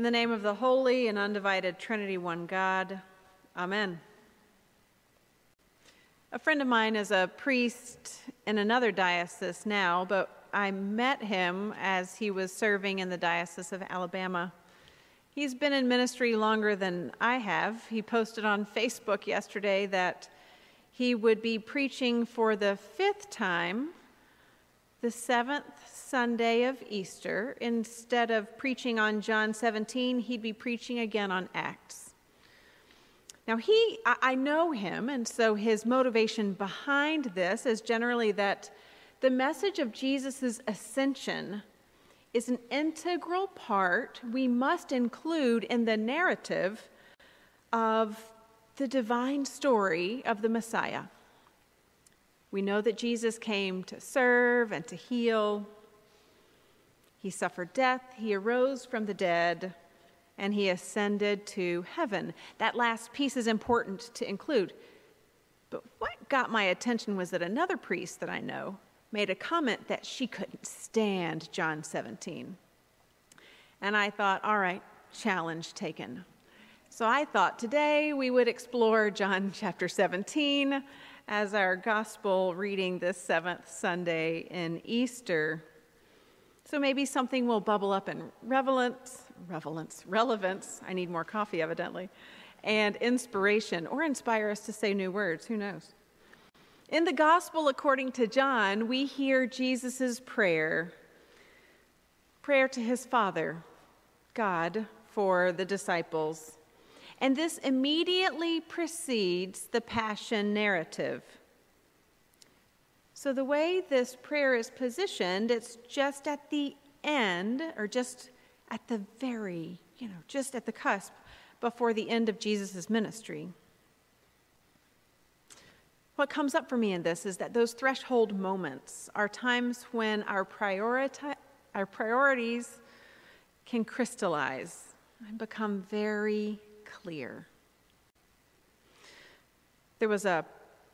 In the name of the holy and undivided Trinity, one God, Amen. A friend of mine is a priest in another diocese now, but I met him as he was serving in the Diocese of Alabama. He's been in ministry longer than I have. He posted on Facebook yesterday that he would be preaching for the fifth time the seventh Sunday of Easter. Instead of preaching on John 17, he'd be preaching again on Acts. Now, he, I know him, and so his motivation behind this is generally that the message of Jesus' ascension is an integral part we must include in the narrative of the divine story of the Messiah. We know that Jesus came to serve and to heal. He suffered death, he arose from the dead, and he ascended to heaven. That last piece is important to include. But what got my attention was that another priest that I know made a comment that she couldn't stand John 17. And I thought, all right, challenge taken. So I thought today we would explore John chapter 17 as our gospel reading this seventh Sunday in Easter. So maybe something will bubble up in relevance, relevance, relevance. I need more coffee, evidently, and inspiration, or inspire us to say new words. Who knows? In the Gospel according to John, we hear Jesus' prayer prayer to his Father, God, for the disciples. And this immediately precedes the Passion narrative. So, the way this prayer is positioned, it's just at the end, or just at the very, you know, just at the cusp before the end of Jesus' ministry. What comes up for me in this is that those threshold moments are times when our, prioriti- our priorities can crystallize and become very clear. There was a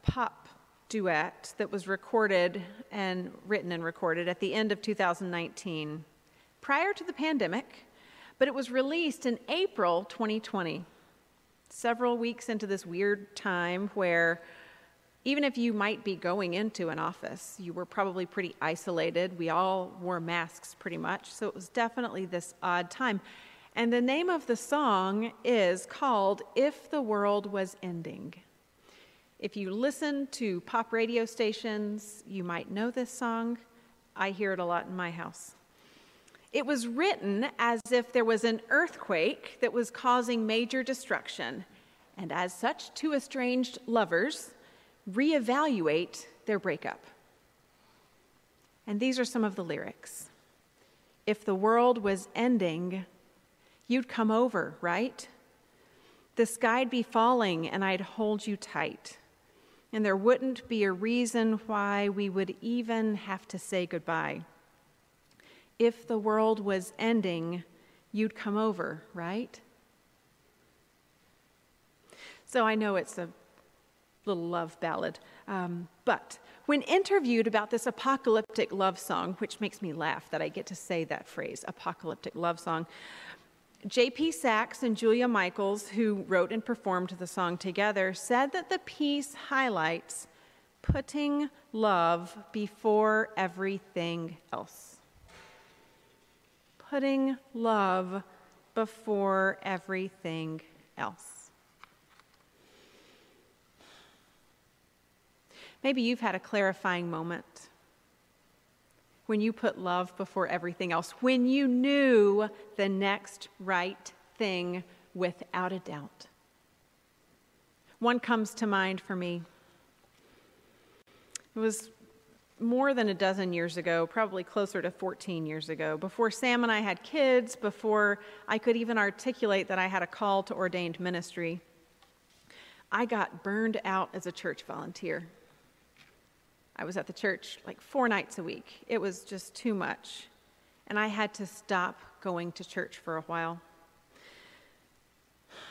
pop duet that was recorded and written and recorded at the end of 2019, prior to the pandemic, but it was released in April 2020, several weeks into this weird time where even if you might be going into an office, you were probably pretty isolated. We all wore masks pretty much, so it was definitely this odd time. And the name of the song is called If the World Was Ending. If you listen to pop radio stations, you might know this song. I hear it a lot in my house. It was written as if there was an earthquake that was causing major destruction, and as such, two estranged lovers reevaluate their breakup. And these are some of the lyrics. If the world was ending, you'd come over, right? The sky'd be falling and I'd hold you tight. And there wouldn't be a reason why we would even have to say goodbye. If the world was ending, you'd come over, right? So I know it's a little love ballad. Um, but when interviewed about this apocalyptic love song, which makes me laugh that I get to say that phrase, apocalyptic love song, J.P. Saxe and Julia Michaels, who wrote and performed the song together, said that the piece highlights putting love before everything else. Putting love before everything else. Maybe you've had a clarifying moment when you put love before everything else, when you knew the next right thing without a doubt. One comes to mind for me. It was more than a dozen years ago, probably closer to 14 years ago, before Sam and I had kids, before I could even articulate that I had a call to ordained ministry. I got burned out as a church volunteer. I was at the church like four nights a week. It was just too much. And I had to stop going to church for a while.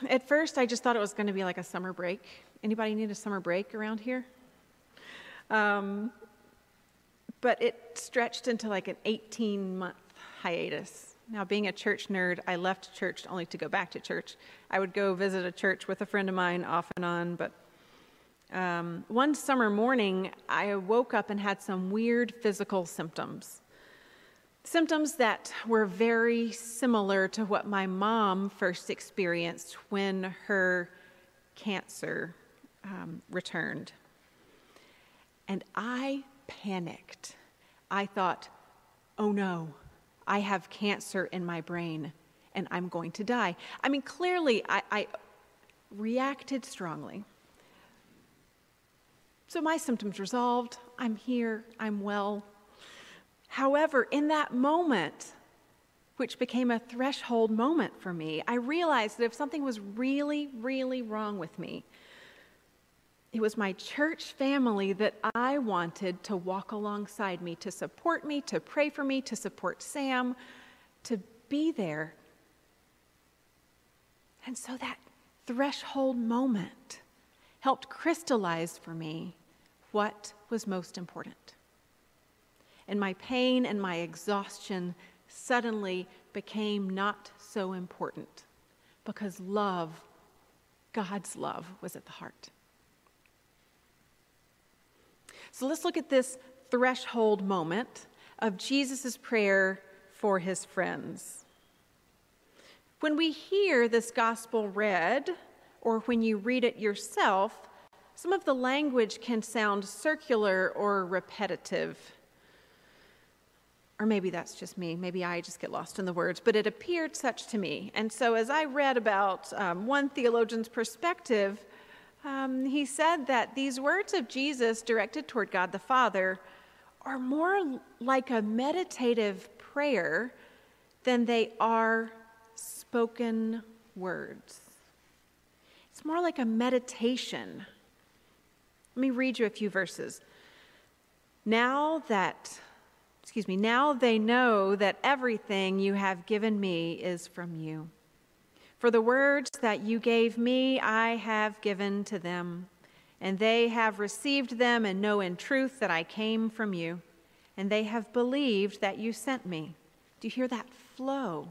At first, I just thought it was going to be like a summer break. Anybody need a summer break around here? Um, but it stretched into like an 18 month hiatus. Now, being a church nerd, I left church only to go back to church. I would go visit a church with a friend of mine off and on, but um, one summer morning, I woke up and had some weird physical symptoms. Symptoms that were very similar to what my mom first experienced when her cancer um, returned. And I panicked. I thought, oh no, I have cancer in my brain and I'm going to die. I mean, clearly, I, I reacted strongly. So my symptoms resolved. I'm here. I'm well. However, in that moment, which became a threshold moment for me, I realized that if something was really, really wrong with me, it was my church family that I wanted to walk alongside me, to support me, to pray for me, to support Sam, to be there. And so that threshold moment helped crystallize for me what was most important. And my pain and my exhaustion suddenly became not so important because love, God's love, was at the heart. So let's look at this threshold moment of Jesus' prayer for his friends. When we hear this gospel read, or when you read it yourself, some of the language can sound circular or repetitive. Or maybe that's just me. Maybe I just get lost in the words, but it appeared such to me. And so, as I read about um, one theologian's perspective, um, he said that these words of Jesus directed toward God the Father are more like a meditative prayer than they are spoken words. More like a meditation. Let me read you a few verses. Now that, excuse me, now they know that everything you have given me is from you. For the words that you gave me, I have given to them, and they have received them and know in truth that I came from you, and they have believed that you sent me. Do you hear that flow?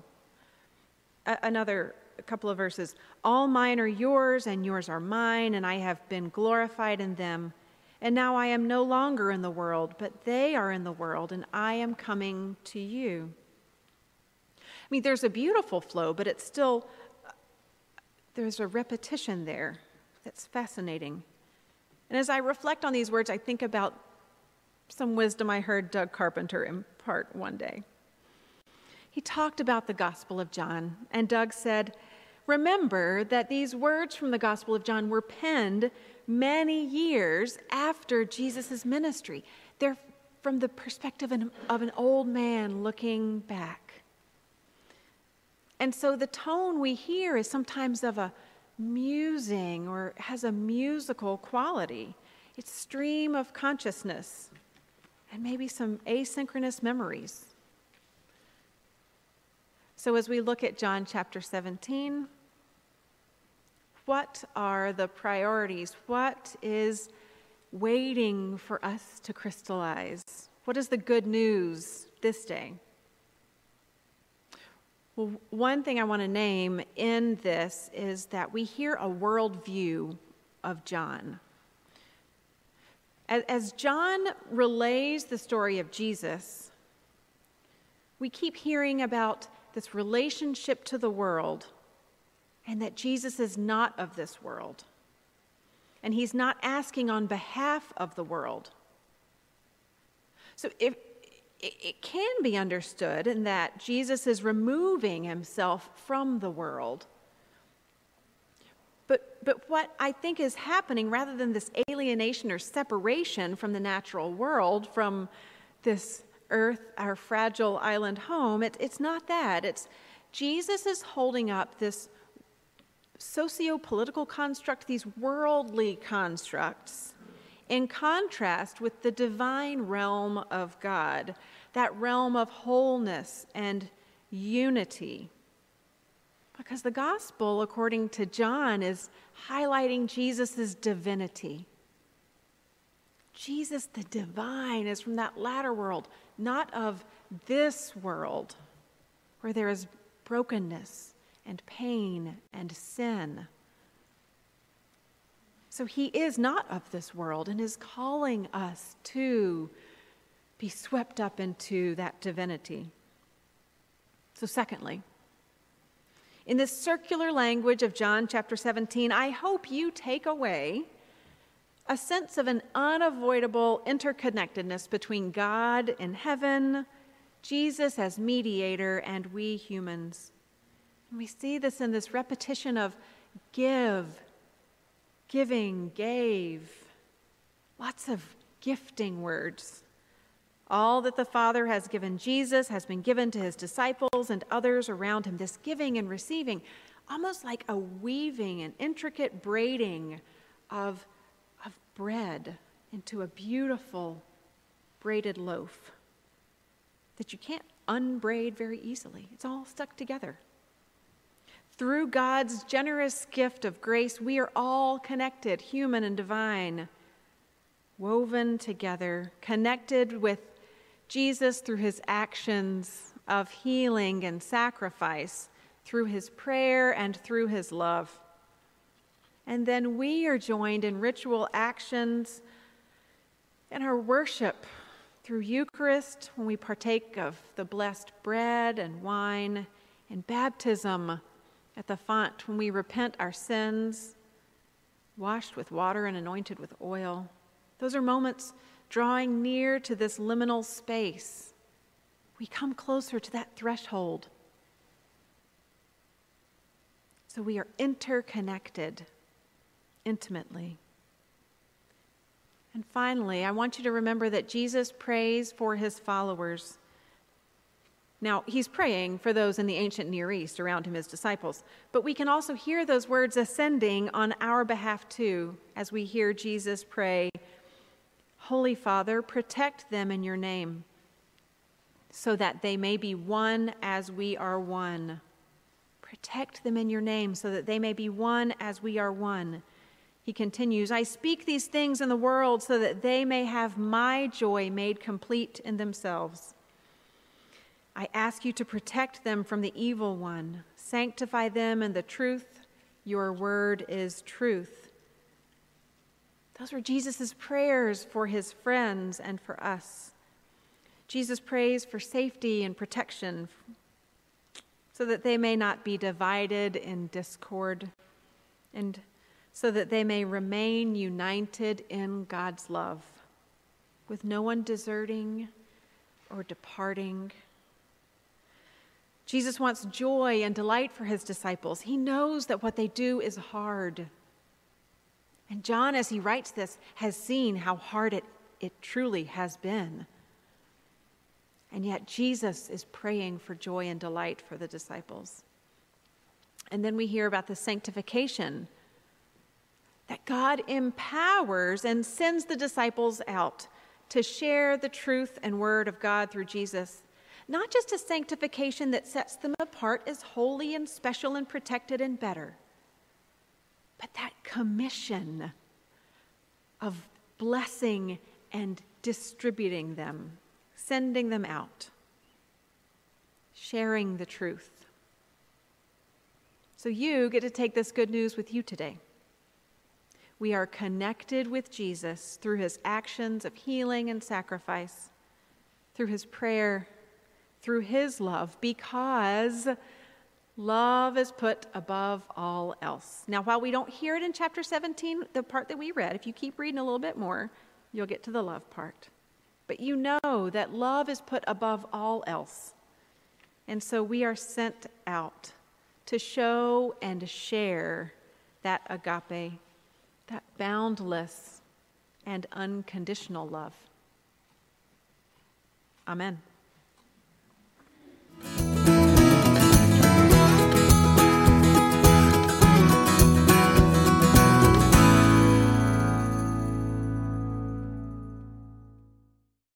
A- another couple of verses. All mine are yours, and yours are mine, and I have been glorified in them. And now I am no longer in the world, but they are in the world, and I am coming to you. I mean, there's a beautiful flow, but it's still there's a repetition there that's fascinating. And as I reflect on these words, I think about some wisdom I heard Doug Carpenter impart one day. He talked about the Gospel of John, and Doug said, Remember that these words from the Gospel of John were penned many years after Jesus' ministry. They're from the perspective of an old man looking back. And so the tone we hear is sometimes of a musing or has a musical quality. It's stream of consciousness and maybe some asynchronous memories. So as we look at John chapter 17, what are the priorities? What is waiting for us to crystallize? What is the good news this day? Well, one thing I want to name in this is that we hear a worldview of John. As John relays the story of Jesus, we keep hearing about this relationship to the world and that Jesus is not of this world. And he's not asking on behalf of the world. So if, it can be understood in that Jesus is removing himself from the world. But, but what I think is happening, rather than this alienation or separation from the natural world, from this earth, our fragile island home, it, it's not that. It's Jesus is holding up this socio political construct, these worldly constructs in contrast with the divine realm of God, that realm of wholeness and unity. Because the gospel, according to John, is highlighting Jesus' divinity. Jesus, the divine, is from that latter world, not of this world where there is brokenness and pain and sin. So he is not of this world and is calling us to be swept up into that divinity. So, secondly, in this circular language of John chapter 17, I hope you take away a sense of an unavoidable interconnectedness between God in heaven, Jesus as mediator, and we humans. And we see this in this repetition of give, giving, gave, lots of gifting words. All that the Father has given Jesus has been given to his disciples and others around him. This giving and receiving, almost like a weaving and intricate braiding of, of bread into a beautiful braided loaf that you can't unbraid very easily. It's all stuck together. Through God's generous gift of grace, we are all connected, human and divine, woven together, connected with Jesus through his actions of healing and sacrifice, through his prayer and through his love. And then we are joined in ritual actions and our worship through Eucharist when we partake of the blessed bread and wine, and baptism at the font when we repent our sins, washed with water and anointed with oil. Those are moments drawing near to this liminal space, we come closer to that threshold. So we are interconnected intimately. And finally, I want you to remember that Jesus prays for his followers. Now, he's praying for those in the ancient Near East around him, his disciples, but we can also hear those words ascending on our behalf too as we hear Jesus pray Holy Father, protect them in your name, so that they may be one as we are one. Protect them in your name, so that they may be one as we are one. He continues, I speak these things in the world so that they may have my joy made complete in themselves. I ask you to protect them from the evil one. Sanctify them in the truth. Your word is truth. Those were Jesus' prayers for his friends and for us. Jesus prays for safety and protection so that they may not be divided in discord and so that they may remain united in God's love, with no one deserting or departing. Jesus wants joy and delight for his disciples. He knows that what they do is hard. And John, as he writes this, has seen how hard it, it truly has been. And yet, Jesus is praying for joy and delight for the disciples. And then we hear about the sanctification God empowers and sends the disciples out to share the truth and word of God through Jesus. Not just a sanctification that sets them apart as holy and special and protected and better, but that commission of blessing and distributing them, sending them out, sharing the truth. So you get to take this good news with you today. We are connected with Jesus through his actions of healing and sacrifice, through his prayer, through his love, because Love is put above all else. Now, while we don't hear it in chapter 17, the part that we read, if you keep reading a little bit more, you'll get to the love part. But you know that love is put above all else. And so we are sent out to show and share that agape, that boundless and unconditional love. Amen.